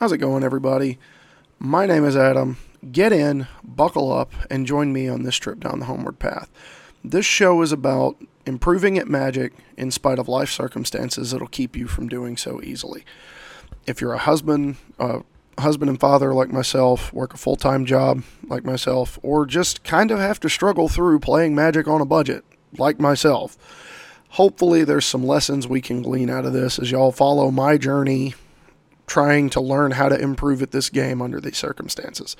How's it going, everybody? My name is Adam. Get in, buckle up, and join me on this trip down the homeward path. This show is about improving at magic in spite of life circumstances that'll keep you from doing so easily. If you're a husband, a husband and father like myself, work a full time job like myself, or just kind of have to struggle through playing magic on a budget like myself, hopefully there's some lessons we can glean out of this as y'all follow my journey trying to learn how to improve at this game under these circumstances.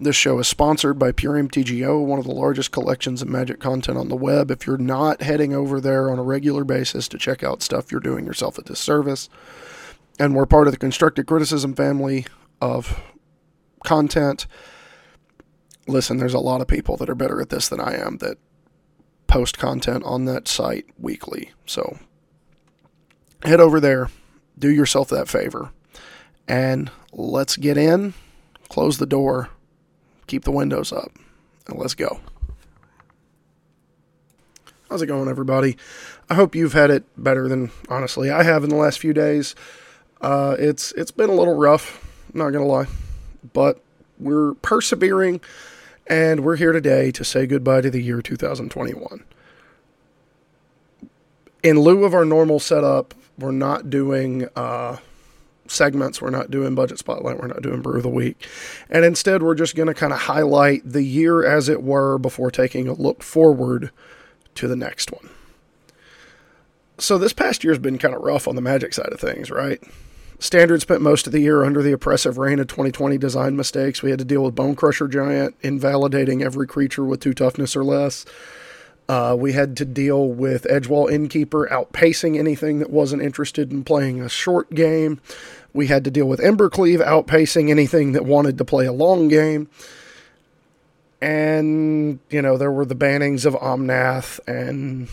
This show is sponsored by Pure MTGO, one of the largest collections of magic content on the web. If you're not heading over there on a regular basis to check out stuff, you're doing yourself a disservice. And we're part of the constructive criticism family of content. Listen, there's a lot of people that are better at this than I am that post content on that site weekly. So head over there, do yourself that favor, and let's get in, close the door, keep the windows up, and let's go. How's it going, everybody? I hope you've had it better than honestly I have in the last few days. Uh, it's it's been a little rough, not gonna lie, but we're persevering, and we're here today to say goodbye to the year 2021. In lieu of our normal setup, we're not doing uh, segments. We're not doing budget spotlight. We're not doing brew of the week. And instead, we're just going to kind of highlight the year as it were before taking a look forward to the next one. So, this past year has been kind of rough on the magic side of things, right? Standard spent most of the year under the oppressive reign of 2020 design mistakes. We had to deal with Bonecrusher Giant invalidating every creature with two toughness or less. Uh, we had to deal with Edgewall Innkeeper outpacing anything that wasn't interested in playing a short game. We had to deal with Embercleave outpacing anything that wanted to play a long game. And, you know, there were the bannings of Omnath and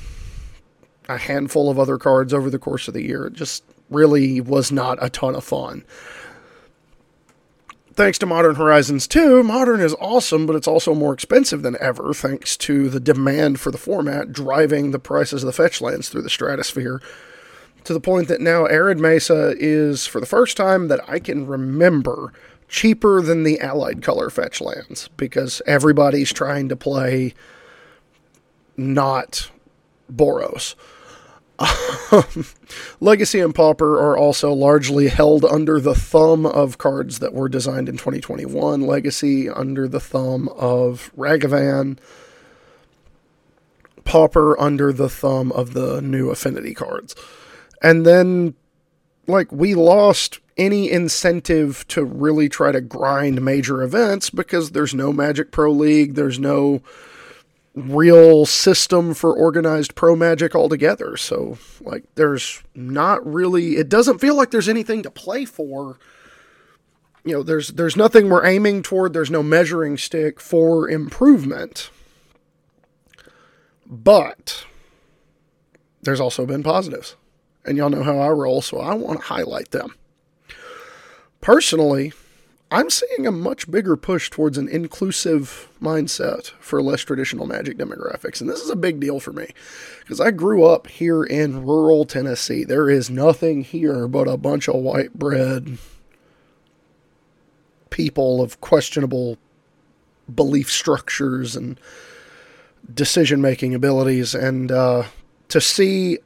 a handful of other cards over the course of the year. It just really was not a ton of fun. Thanks to Modern Horizons 2, Modern is awesome, but it's also more expensive than ever thanks to the demand for the format driving the prices of the fetch lands through the stratosphere to the point that now Arid Mesa is, for the first time that I can remember, cheaper than the Allied Color fetch lands because everybody's trying to play not Boros. Legacy and Pauper are also largely held under the thumb of cards that were designed in 2021. Legacy under the thumb of Ragavan. Pauper under the thumb of the new Affinity cards. And then, like, we lost any incentive to really try to grind major events because there's no Magic Pro League, there's no real system for organized pro magic altogether. So, like, there's not really, it doesn't feel like there's anything to play for. You know, there's there's nothing we're aiming toward. There's no measuring stick for improvement. But there's also been positives. And y'all know how I roll, so I want to highlight them. Personally, I'm seeing a much bigger push towards an inclusive mindset for less traditional magic demographics. And this is a big deal for me because I grew up here in rural Tennessee. There is nothing here but a bunch of white bread people of questionable belief structures and decision making abilities. And uh, to see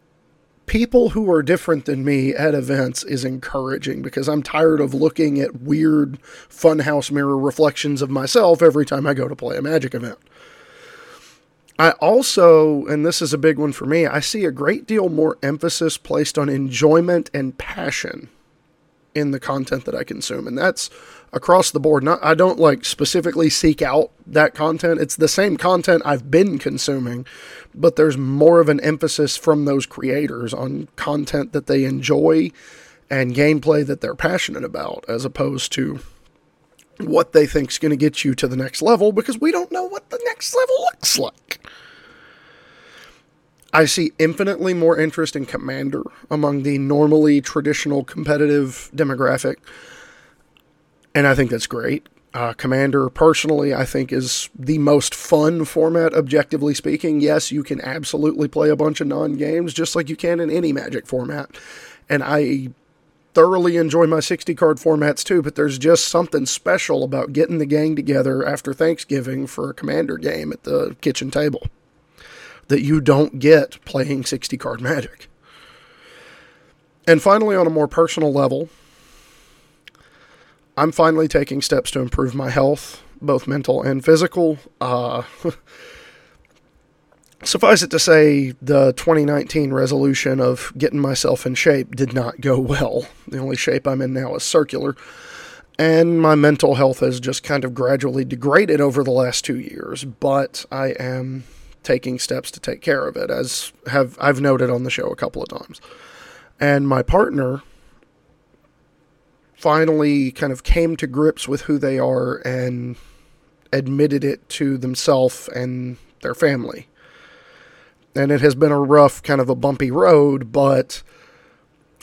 people who are different than me at events is encouraging because I'm tired of looking at weird funhouse mirror reflections of myself every time I go to play a magic event. I also, and this is a big one for me, I see a great deal more emphasis placed on enjoyment and passion in the content that I consume. And that's across the board. Not I don't like specifically seek out that content. It's the same content I've been consuming, but there's more of an emphasis from those creators on content that they enjoy and gameplay that they're passionate about as opposed to what they think is going to get you to the next level because we don't know what the next level looks like. I see infinitely more interest in Commander among the normally traditional competitive demographic and I think that's great. Uh, Commander, personally, I think is the most fun format, objectively speaking. Yes, you can absolutely play a bunch of non games just like you can in any Magic format. And I thoroughly enjoy my 60 card formats too, but there's just something special about getting the gang together after Thanksgiving for a commander game at the kitchen table that you don't get playing 60 card magic. And finally, on a more personal level, I'm finally taking steps to improve my health, both mental and physical. Uh, suffice it to say, the 2019 resolution of getting myself in shape did not go well. The only shape I'm in now is circular. And my mental health has just kind of gradually degraded over the last two years, but I am taking steps to take care of it, as have I've noted on the show a couple of times. And my partner finally kind of came to grips with who they are and admitted it to themselves and their family. And it has been a rough, kind of a bumpy road, but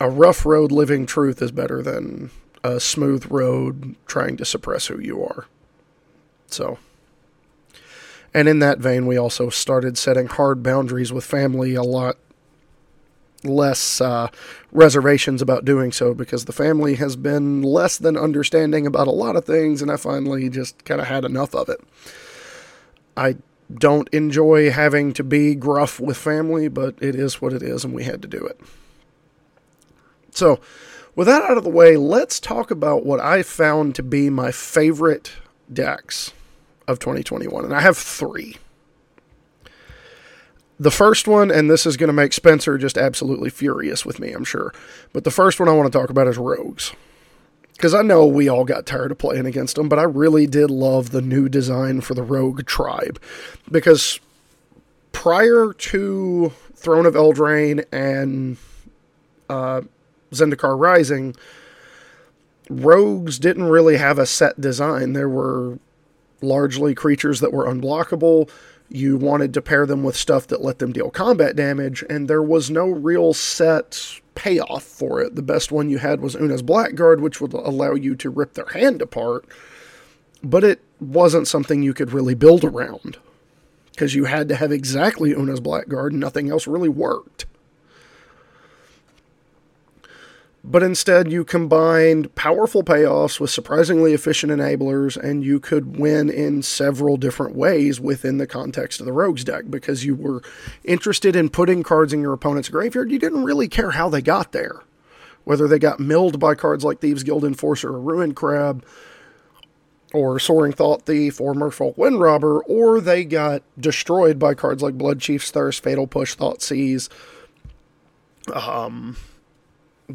a rough road living truth is better than a smooth road trying to suppress who you are. So. And in that vein, we also started setting hard boundaries with family a lot less uh, reservations about doing so because the family has been less than understanding about a lot of things, and I finally just kind of had enough of it. I don't enjoy having to be gruff with family, but it is what it is, and we had to do it. So, with that out of the way, let's talk about what I found to be my favorite decks of 2021. And I have three. The first one, and this is going to make Spencer just absolutely furious with me, I'm sure. But the first one I want to talk about is Rogues. Because I know we all got tired of playing against them, but I really did love the new design for the Rogue tribe. Because prior to Throne of Eldraine and uh, Zendikar Rising, Rogues didn't really have a set design. There were largely creatures that were unblockable. You wanted to pair them with stuff that let them deal combat damage, and there was no real set payoff for it. The best one you had was Oona's Blackguard, which would allow you to rip their hand apart, but it wasn't something you could really build around because you had to have exactly Oona's Blackguard, and nothing else really worked. But instead, you combined powerful payoffs with surprisingly efficient enablers, and you could win in several different ways within the context of the Rogues deck because you were interested in putting cards in your opponent's graveyard. You didn't really care how they got there, whether they got milled by cards like Thieves Guild Enforcer or Ruin Crab, or Soaring Thought Thief, or Merfolk Windrobber, or they got destroyed by cards like Bloodchief's Thirst, Fatal Push, Thoughtseize. Um,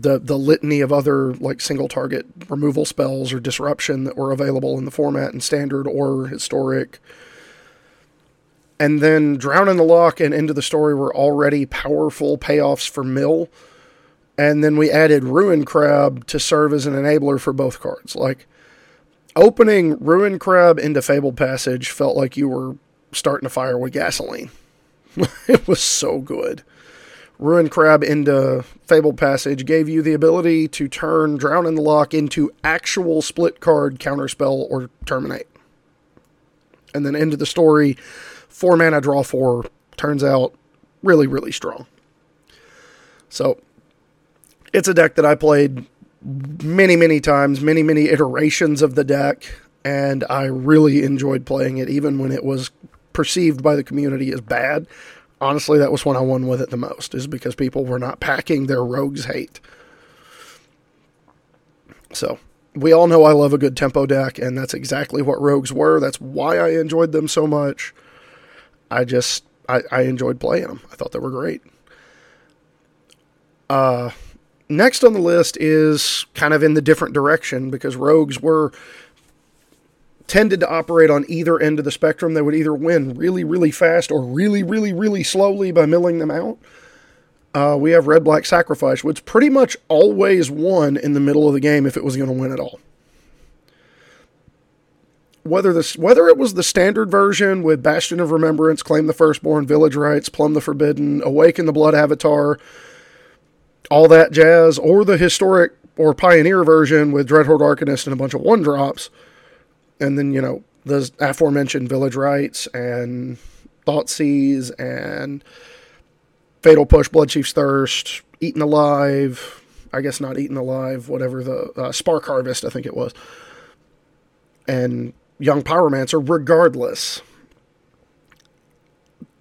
the the litany of other like single target removal spells or disruption that were available in the format in standard or historic. And then Drown in the Loch and Into the Story were already powerful payoffs for Mill. And then we added Ruin Crab to serve as an enabler for both cards. Like opening Ruin Crab into Fabled Passage felt like you were starting a fire with gasoline. it was so good. Ruin Crab into Fabled Passage gave you the ability to turn Drown in the Loch into actual split card counterspell or terminate. And then into the story, four mana draw four turns out really, really strong. So it's a deck that I played many, many times, many, many iterations of the deck, and I really enjoyed playing it, even when it was perceived by the community as bad honestly, that was when I won with it the most, is because people were not packing their rogues hate. So, we all know I love a good tempo deck, and that's exactly what rogues were. That's why I enjoyed them so much. I just, I, I enjoyed playing them. I thought they were great. Uh, next on the list is kind of in the different direction because rogues were tended to operate on either end of the spectrum. They would either win really, really fast or really, really, really slowly by milling them out. Uh, we have Red Black Sacrifice, which pretty much always won in the middle of the game if it was going to win at all. Whether this, whether it was the standard version with Bastion of Remembrance, Claim the Firstborn, Village Rites, Plumb the Forbidden, Awaken the Blood Avatar, all that jazz, or the historic or Pioneer version with Dreadhorde Arcanist and a bunch of one drops and then you know the aforementioned Village Rites and Thoughtseize and Fatal Push, Bloodchief's Thirst, Eaten Alive. I guess not eaten alive, whatever the uh, spark harvest, I think it was, and young pyromancer. Regardless,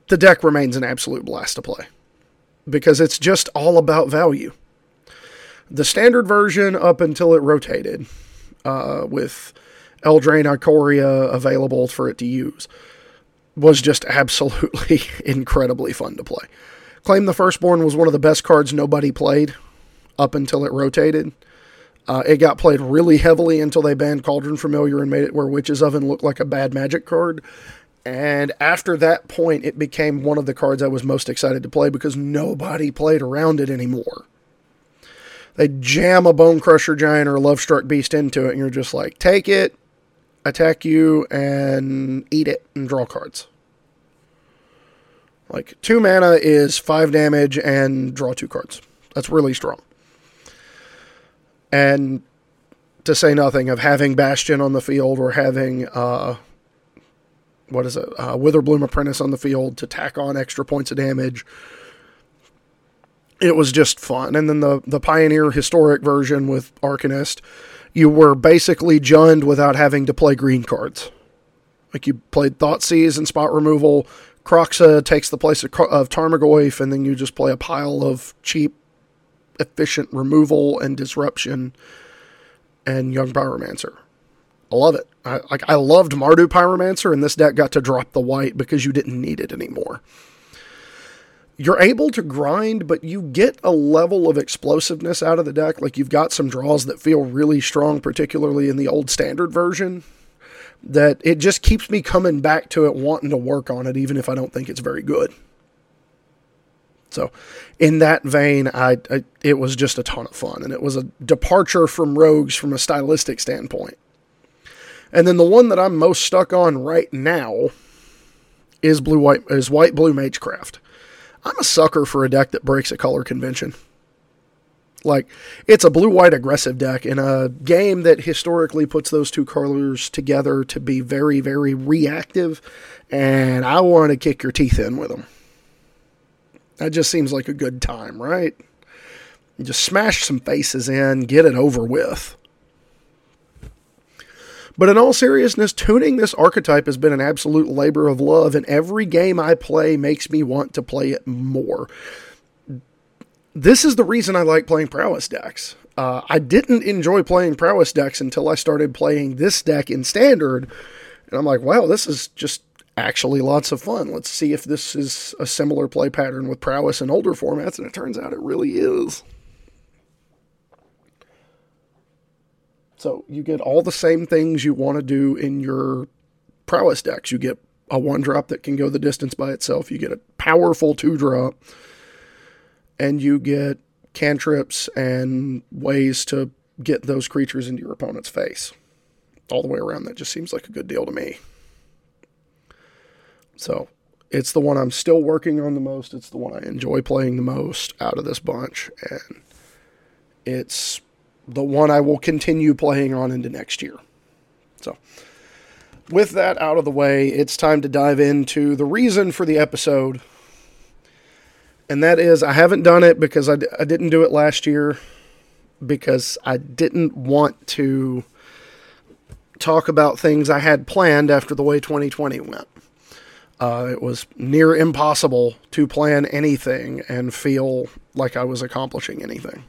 the deck remains an absolute blast to play because it's just all about value. The standard version, up until it rotated, uh, with Eldraine Ikoria available for it to use, was just absolutely incredibly fun to play. Claim the Firstborn was one of the best cards nobody played up until it rotated. Uh, it got played really heavily until they banned Cauldron Familiar and made it where Witch's Oven looked like a bad magic card. And after that point, it became one of the cards I was most excited to play because nobody played around it anymore. They jam a Bonecrusher Giant or a Lovestruck Beast into it, and you're just like, take it, attack you, and eat it and draw cards. Like, two mana is five damage and draw two cards. That's really strong. And to say nothing of having Bastion on the field or having uh, what is it, uh, Witherbloom Apprentice on the field to tack on extra points of damage. It was just fun. And then the, the Pioneer historic version with Arcanist, you were basically Jund without having to play green cards. Like you played Thought Thoughtseize and Spot Removal. Kroxa takes the place of, of Tarmogoyf, and then you just play a pile of cheap, efficient removal and disruption and Young Pyromancer. I love it. I, like I loved Mardu Pyromancer, and this deck got to drop the white because you didn't need it anymore. You're able to grind, but you get a level of explosiveness out of the deck. Like you've got some draws that feel really strong, particularly in the old standard version. That it just keeps me coming back to it, wanting to work on it, even if I don't think it's very good. So, in that vein, I, I, it was just a ton of fun, and it was a departure from Rogues from a stylistic standpoint. And then the one that I'm most stuck on right now is blue white is white blue magecraft. I'm a sucker for a deck that breaks a color convention. Like it's a blue white aggressive deck in a game that historically puts those two colors together to be very very reactive and I want to kick your teeth in with them. That just seems like a good time, right? You just smash some faces in, get it over with. But in all seriousness, tuning this archetype has been an absolute labor of love, and every game I play makes me want to play it more. This is the reason I like playing prowess decks. Uh, I didn't enjoy playing prowess decks until I started playing this deck in standard, and I'm like, wow, this is just actually lots of fun. Let's see if this is a similar play pattern with prowess in older formats, and it turns out it really is. So you get all the same things you want to do in your prowess decks. You get a one drop that can go the distance by itself. You get a powerful two drop, and you get cantrips and ways to get those creatures into your opponent's face. All the way around, that just seems like a good deal to me. So it's the one I'm still working on the most. It's the one I enjoy playing the most out of this bunch, and it's the one I will continue playing on into next year. So, with that out of the way, it's time to dive into the reason for the episode. And that is, I haven't done it because I d- I didn't do it last year because I didn't want to talk about things I had planned after the way 2020 went. Uh, it was near impossible to plan anything and feel like I was accomplishing anything.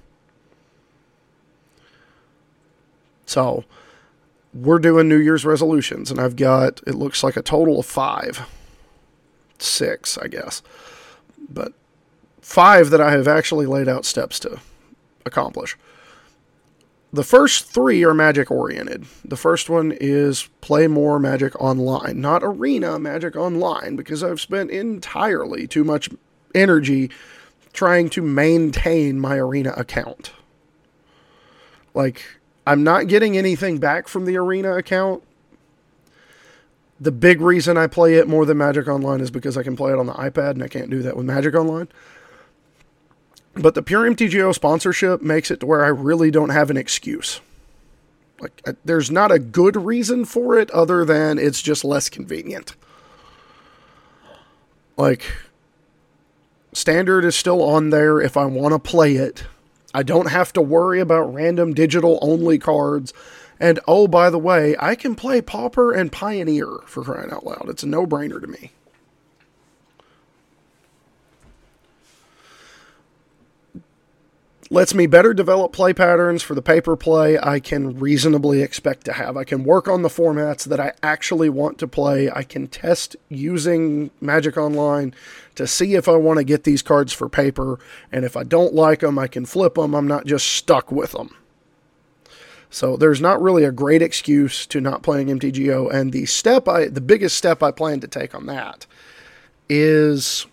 So we're doing New Year's resolutions, and I've got, it looks like a total of five, six, I guess, but five that I have actually laid out steps to accomplish. The first three are magic oriented. The first one is play more magic online, not arena magic online, because I've spent entirely too much energy trying to maintain my arena account. Like, I'm not getting anything back from the Arena account. The big reason I play it more than Magic Online is because I can play it on the iPad and I can't do that with Magic Online. But the Pure MTGO sponsorship makes it to where I really don't have an excuse. Like, uh, there's not a good reason for it other than it's just less convenient. Like, standard is still on there if I want to play it I don't have to worry about random digital only cards. And oh, by the way, I can play Pauper and Pioneer for crying out loud. It's a no brainer to me. Lets me better develop play patterns for the paper play I can reasonably expect to have. I can work on the formats that I actually want to play. I can test using Magic Online to see if I want to get these cards for paper. And if I don't like them, I can flip them. I'm not just stuck with them. So there's not really a great excuse to not playing MTGO. And the step I, the biggest step I plan to take on that is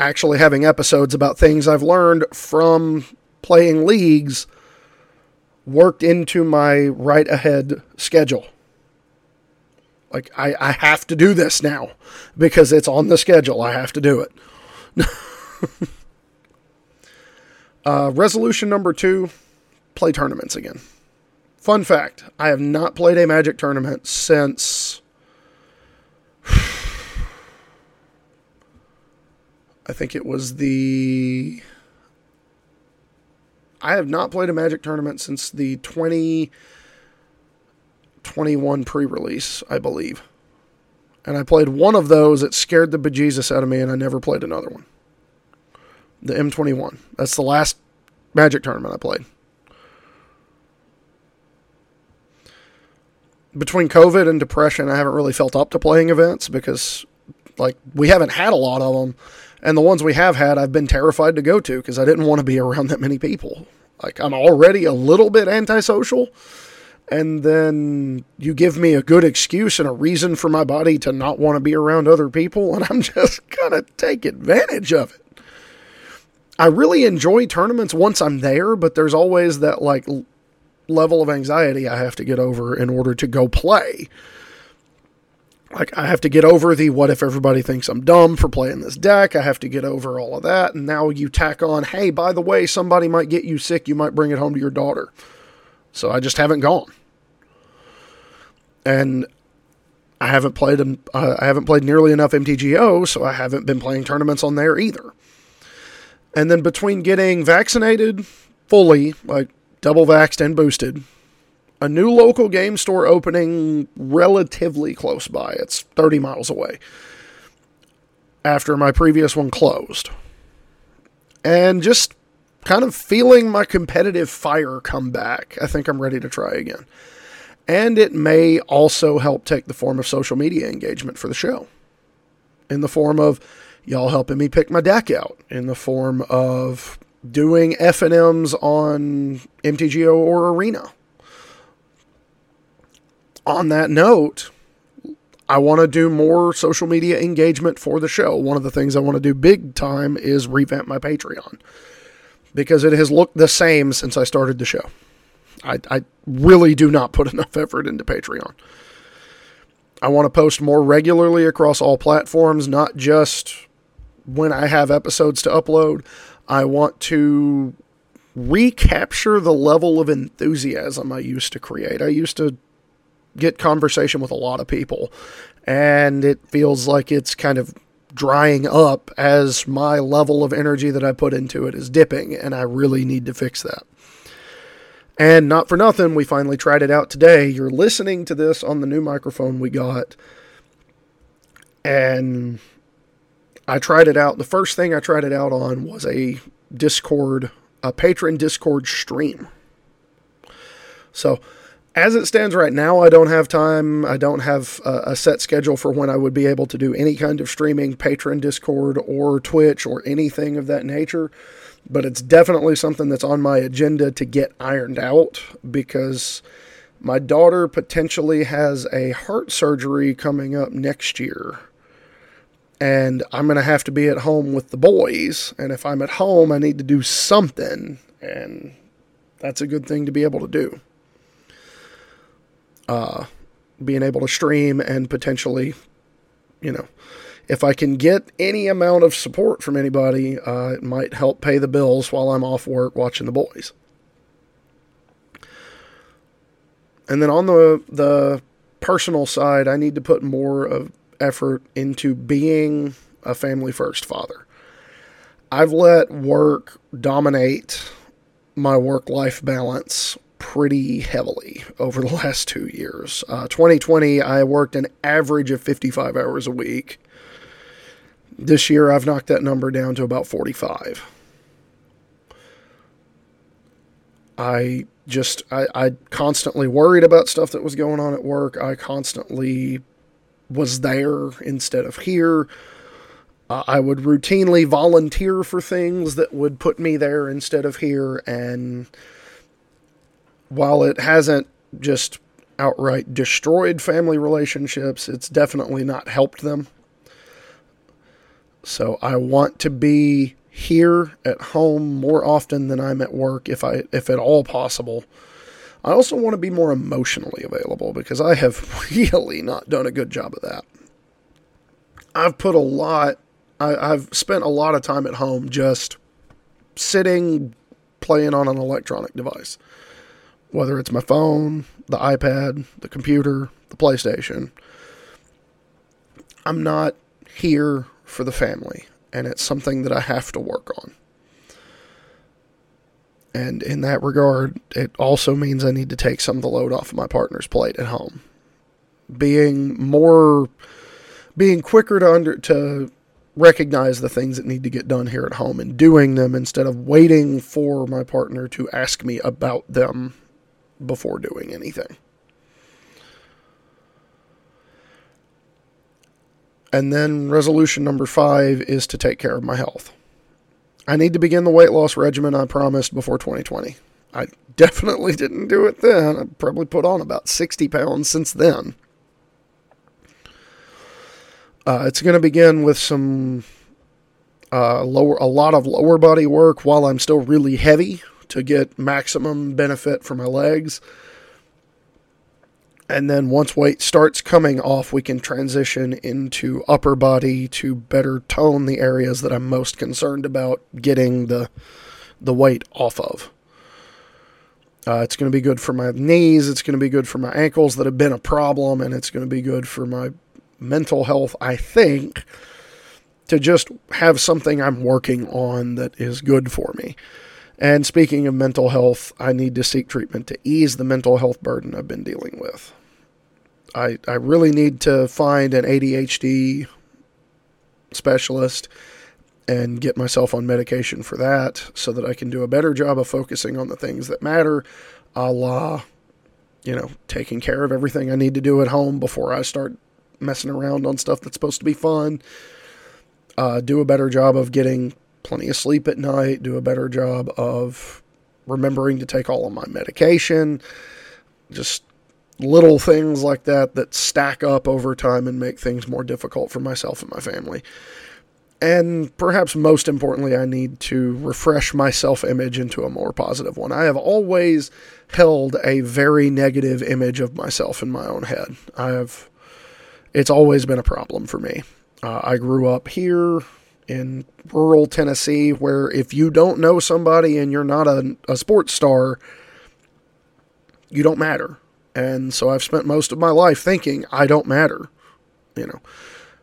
actually having episodes about things I've learned from playing leagues worked into my right ahead schedule. Like, I, I have to do this now because it's on the schedule. I have to do it. uh, resolution number two play tournaments again. Fun fact I have not played a Magic tournament since I think it was the. I have not played a Magic tournament since the 2021 pre release, I believe. And I played one of those. It scared the bejesus out of me, and I never played another one. The M21. That's the last Magic tournament I played. Between COVID and depression, I haven't really felt up to playing events because, like, we haven't had a lot of them and the ones we have had, I've been terrified to go to because I didn't want to be around that many people. Like, I'm already a little bit antisocial. And then you give me a good excuse and a reason for my body to not want to be around other people, and I'm just going to take advantage of it. I really enjoy tournaments once I'm there, but there's always that like level of anxiety I have to get over in order to go play like I have to get over the what if everybody thinks I'm dumb for playing this deck. I have to get over all of that. And now you tack on, hey, by the way, somebody might get you sick. You might bring it home to your daughter. So I just haven't gone. And I haven't played uh, I haven't played nearly enough MTGO, so I haven't been playing tournaments on there either. And then between getting vaccinated fully, like double vaxxed and boosted, a new local game store opening relatively close by. It's 30 miles away after my previous one closed. And just kind of feeling my competitive fire come back. I think I'm ready to try again. And it may also help take the form of social media engagement for the show. In the form of y'all helping me pick my deck out, in the form of doing FNMs on MTGO or Arena on that note, I want to do more social media engagement for the show. One of the things I want to do big time is revamp my Patreon because it has looked the same since I started the show. I, I really do not put enough effort into Patreon. I want to post more regularly across all platforms, not just when I have episodes to upload. I want to recapture the level of enthusiasm I used to create. I used to get conversation with a lot of people. And it feels like it's kind of drying up as my level of energy that I put into it is dipping, and I really need to fix that. And not for nothing, we finally tried it out today. You're listening to this on the new microphone we got. And I tried it out. The first thing I tried it out on was a Discord, a patron Discord stream. So as it stands right now, I don't have time. I don't have a, a, set schedule for when I would be able to do any kind of streaming, Patreon, Discord, or Twitch, or anything of that nature. But it's definitely something that's on my agenda to get ironed out because my daughter potentially has a heart surgery coming up next year. And I'm going to have to be at home with the boys. And if I'm at home, I need to do something. And that's a good thing to be able to do uh, being able to stream and potentially, you know, if I can get any amount of support from anybody, uh, it might help pay the bills while I'm off work watching the boys. And then on the the personal side, I need to put more of effort into being a family first father. I've let work dominate my work life balance pretty heavily over the last two years. Uh, 2020, I worked an average of 55 hours a week. This year, I've knocked that number down to about 45. I just, I, I constantly worried about stuff that was going on at work. I constantly was there instead of here. Uh, I would routinely volunteer for things that would put me there instead of here. And while it hasn't just outright destroyed family relationships, it's definitely not helped them. So I want to be here at home more often than I'm at work if I if at all possible. I also want to be more emotionally available because I have really not done a good job of that. I've put a lot I, I've spent a lot of time at home just sitting playing on an electronic device. Whether it's my phone, the iPad, the computer, the PlayStation. I'm not here for the family and it's something that I have to work on. And in that regard, it also means I need to take some of the load off of my partner's plate at home. Being more, being quicker to under to recognize the things that need to get done here at home and doing them instead of waiting for my partner to ask me about them before doing anything. And then resolution number five is to take care of my health. I need to begin the weight loss regimen I promised before 2020. I definitely didn't do it then. I probably put on about 60 pounds since then. Uh, it's going to begin with some uh, lower, a lot of lower body work while I'm still really heavy to get maximum benefit for my legs. And then once weight starts coming off, we can transition into upper body to better tone the areas that I'm most concerned about getting the the weight off of. Uh, it's going to be good for my knees. It's going to be good for my ankles that have been a problem, and it's going to be good for my mental health. I think to just have something I'm working on that is good for me. And speaking of mental health, I need to seek treatment to ease the mental health burden I've been dealing with. I, I really need to find an ADHD specialist and get myself on medication for that so that I can do a better job of focusing on the things that matter, a la, you know, taking care of everything I need to do at home before I start messing around on stuff that's supposed to be fun. Uh, do a better job of getting plenty of sleep at night, do a better job of remembering to take all of my medication. Just little things like that that stack up over time and make things more difficult for myself and my family. And perhaps most importantly, I need to refresh my self image into a more positive one. I have always held a very negative image of myself in my own head. I have, it's always been a problem for me. Uh, I grew up here in rural Tennessee where if you don't know somebody and you're not a, a sports star, you don't matter. And so I've spent most of my life thinking I don't matter. You know,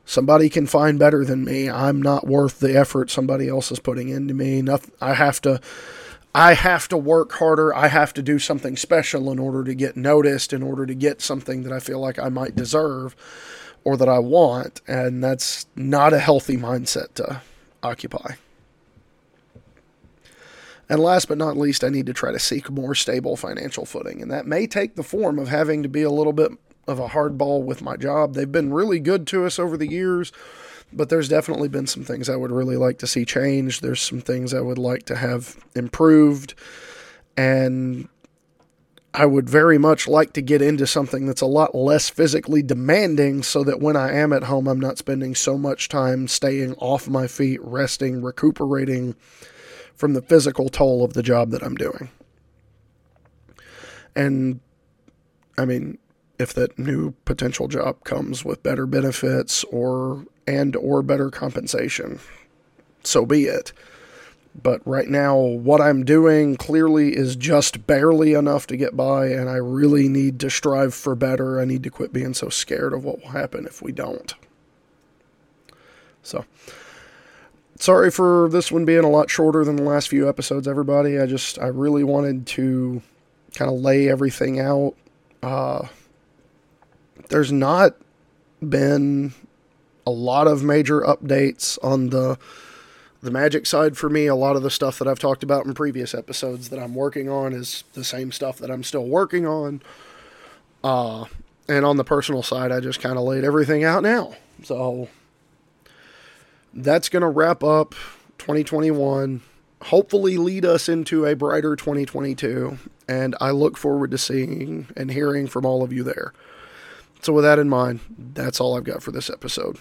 somebody can find better than me. I'm not worth the effort somebody else is putting into me. Nothing, I have to I have to work harder. I have to do something special in order to get noticed, in order to get something that I feel like I might deserve or that I want, and that's not a healthy mindset to occupy. And last but not least, I need to try to seek more stable financial footing. And that may take the form of having to be a little bit of a hardball with my job. They've been really good to us over the years, but there's definitely been some things I would really like to see changed. There's some things I would like to have improved. And I would very much like to get into something that's a lot less physically demanding so that when I am at home, I'm not spending so much time staying off my feet, resting, recuperating from the physical toll of the job that I'm doing. And I mean, if that new potential job comes with better benefits or and or better compensation, so be it. But right now, what I'm doing clearly is just barely enough to get by, and I really need to strive for better. I need to quit being so scared of what will happen if we don't. So, sorry for this one being a lot shorter than the last few episodes, everybody. I just, I really wanted to kind of lay everything out. Uh, there's not been a lot of major updates on the the magic side for me a lot of the stuff that i've talked about in previous episodes that i'm working on is the same stuff that i'm still working on. Uh, and on the personal side i just kind of laid everything out now. So that's going to wrap up 2021 hopefully lead us into a brighter 2022 and i look forward to seeing and hearing from all of you there. So with that in mind that's all i've got for this episode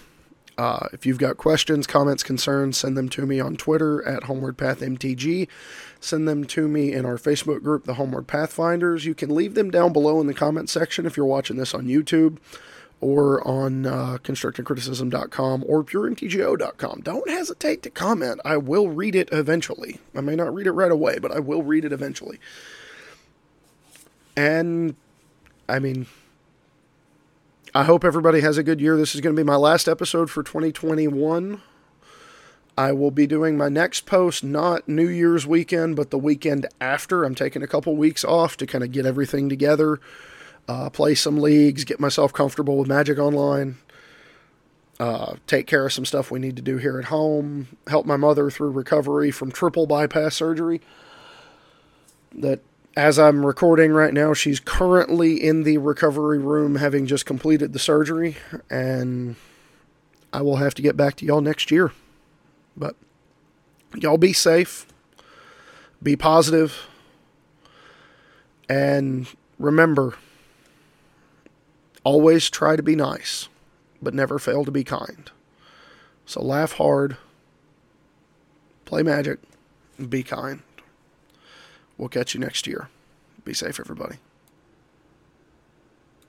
uh, if you've got questions, comments, concerns, send them to me on Twitter at Homeward Path MTG. Send them to me in our Facebook group, the Homeward Pathfinders. You can leave them down below in the comment section if you're watching this on YouTube or on uh, constructingcriticism.com or puremtgo.com. Don't hesitate to comment. I will read it eventually. I may not read it right away, but I will read it eventually. And, I mean, I hope everybody has a good year. This is going to be my last episode for 2021. I will be doing my next post not New Year's weekend, but the weekend after. I'm taking a couple weeks off to kind of get everything together, uh, play some leagues, get myself comfortable with Magic Online, uh, take care of some stuff we need to do here at home, help my mother through recovery from triple bypass surgery that as I'm recording right now, she's currently in the recovery room having just completed the surgery, and I will have to get back to y'all next year. But y'all be safe, be positive, and remember always try to be nice, but never fail to be kind. So laugh hard, play magic, and be kind. We'll catch you next year. Be safe, everybody.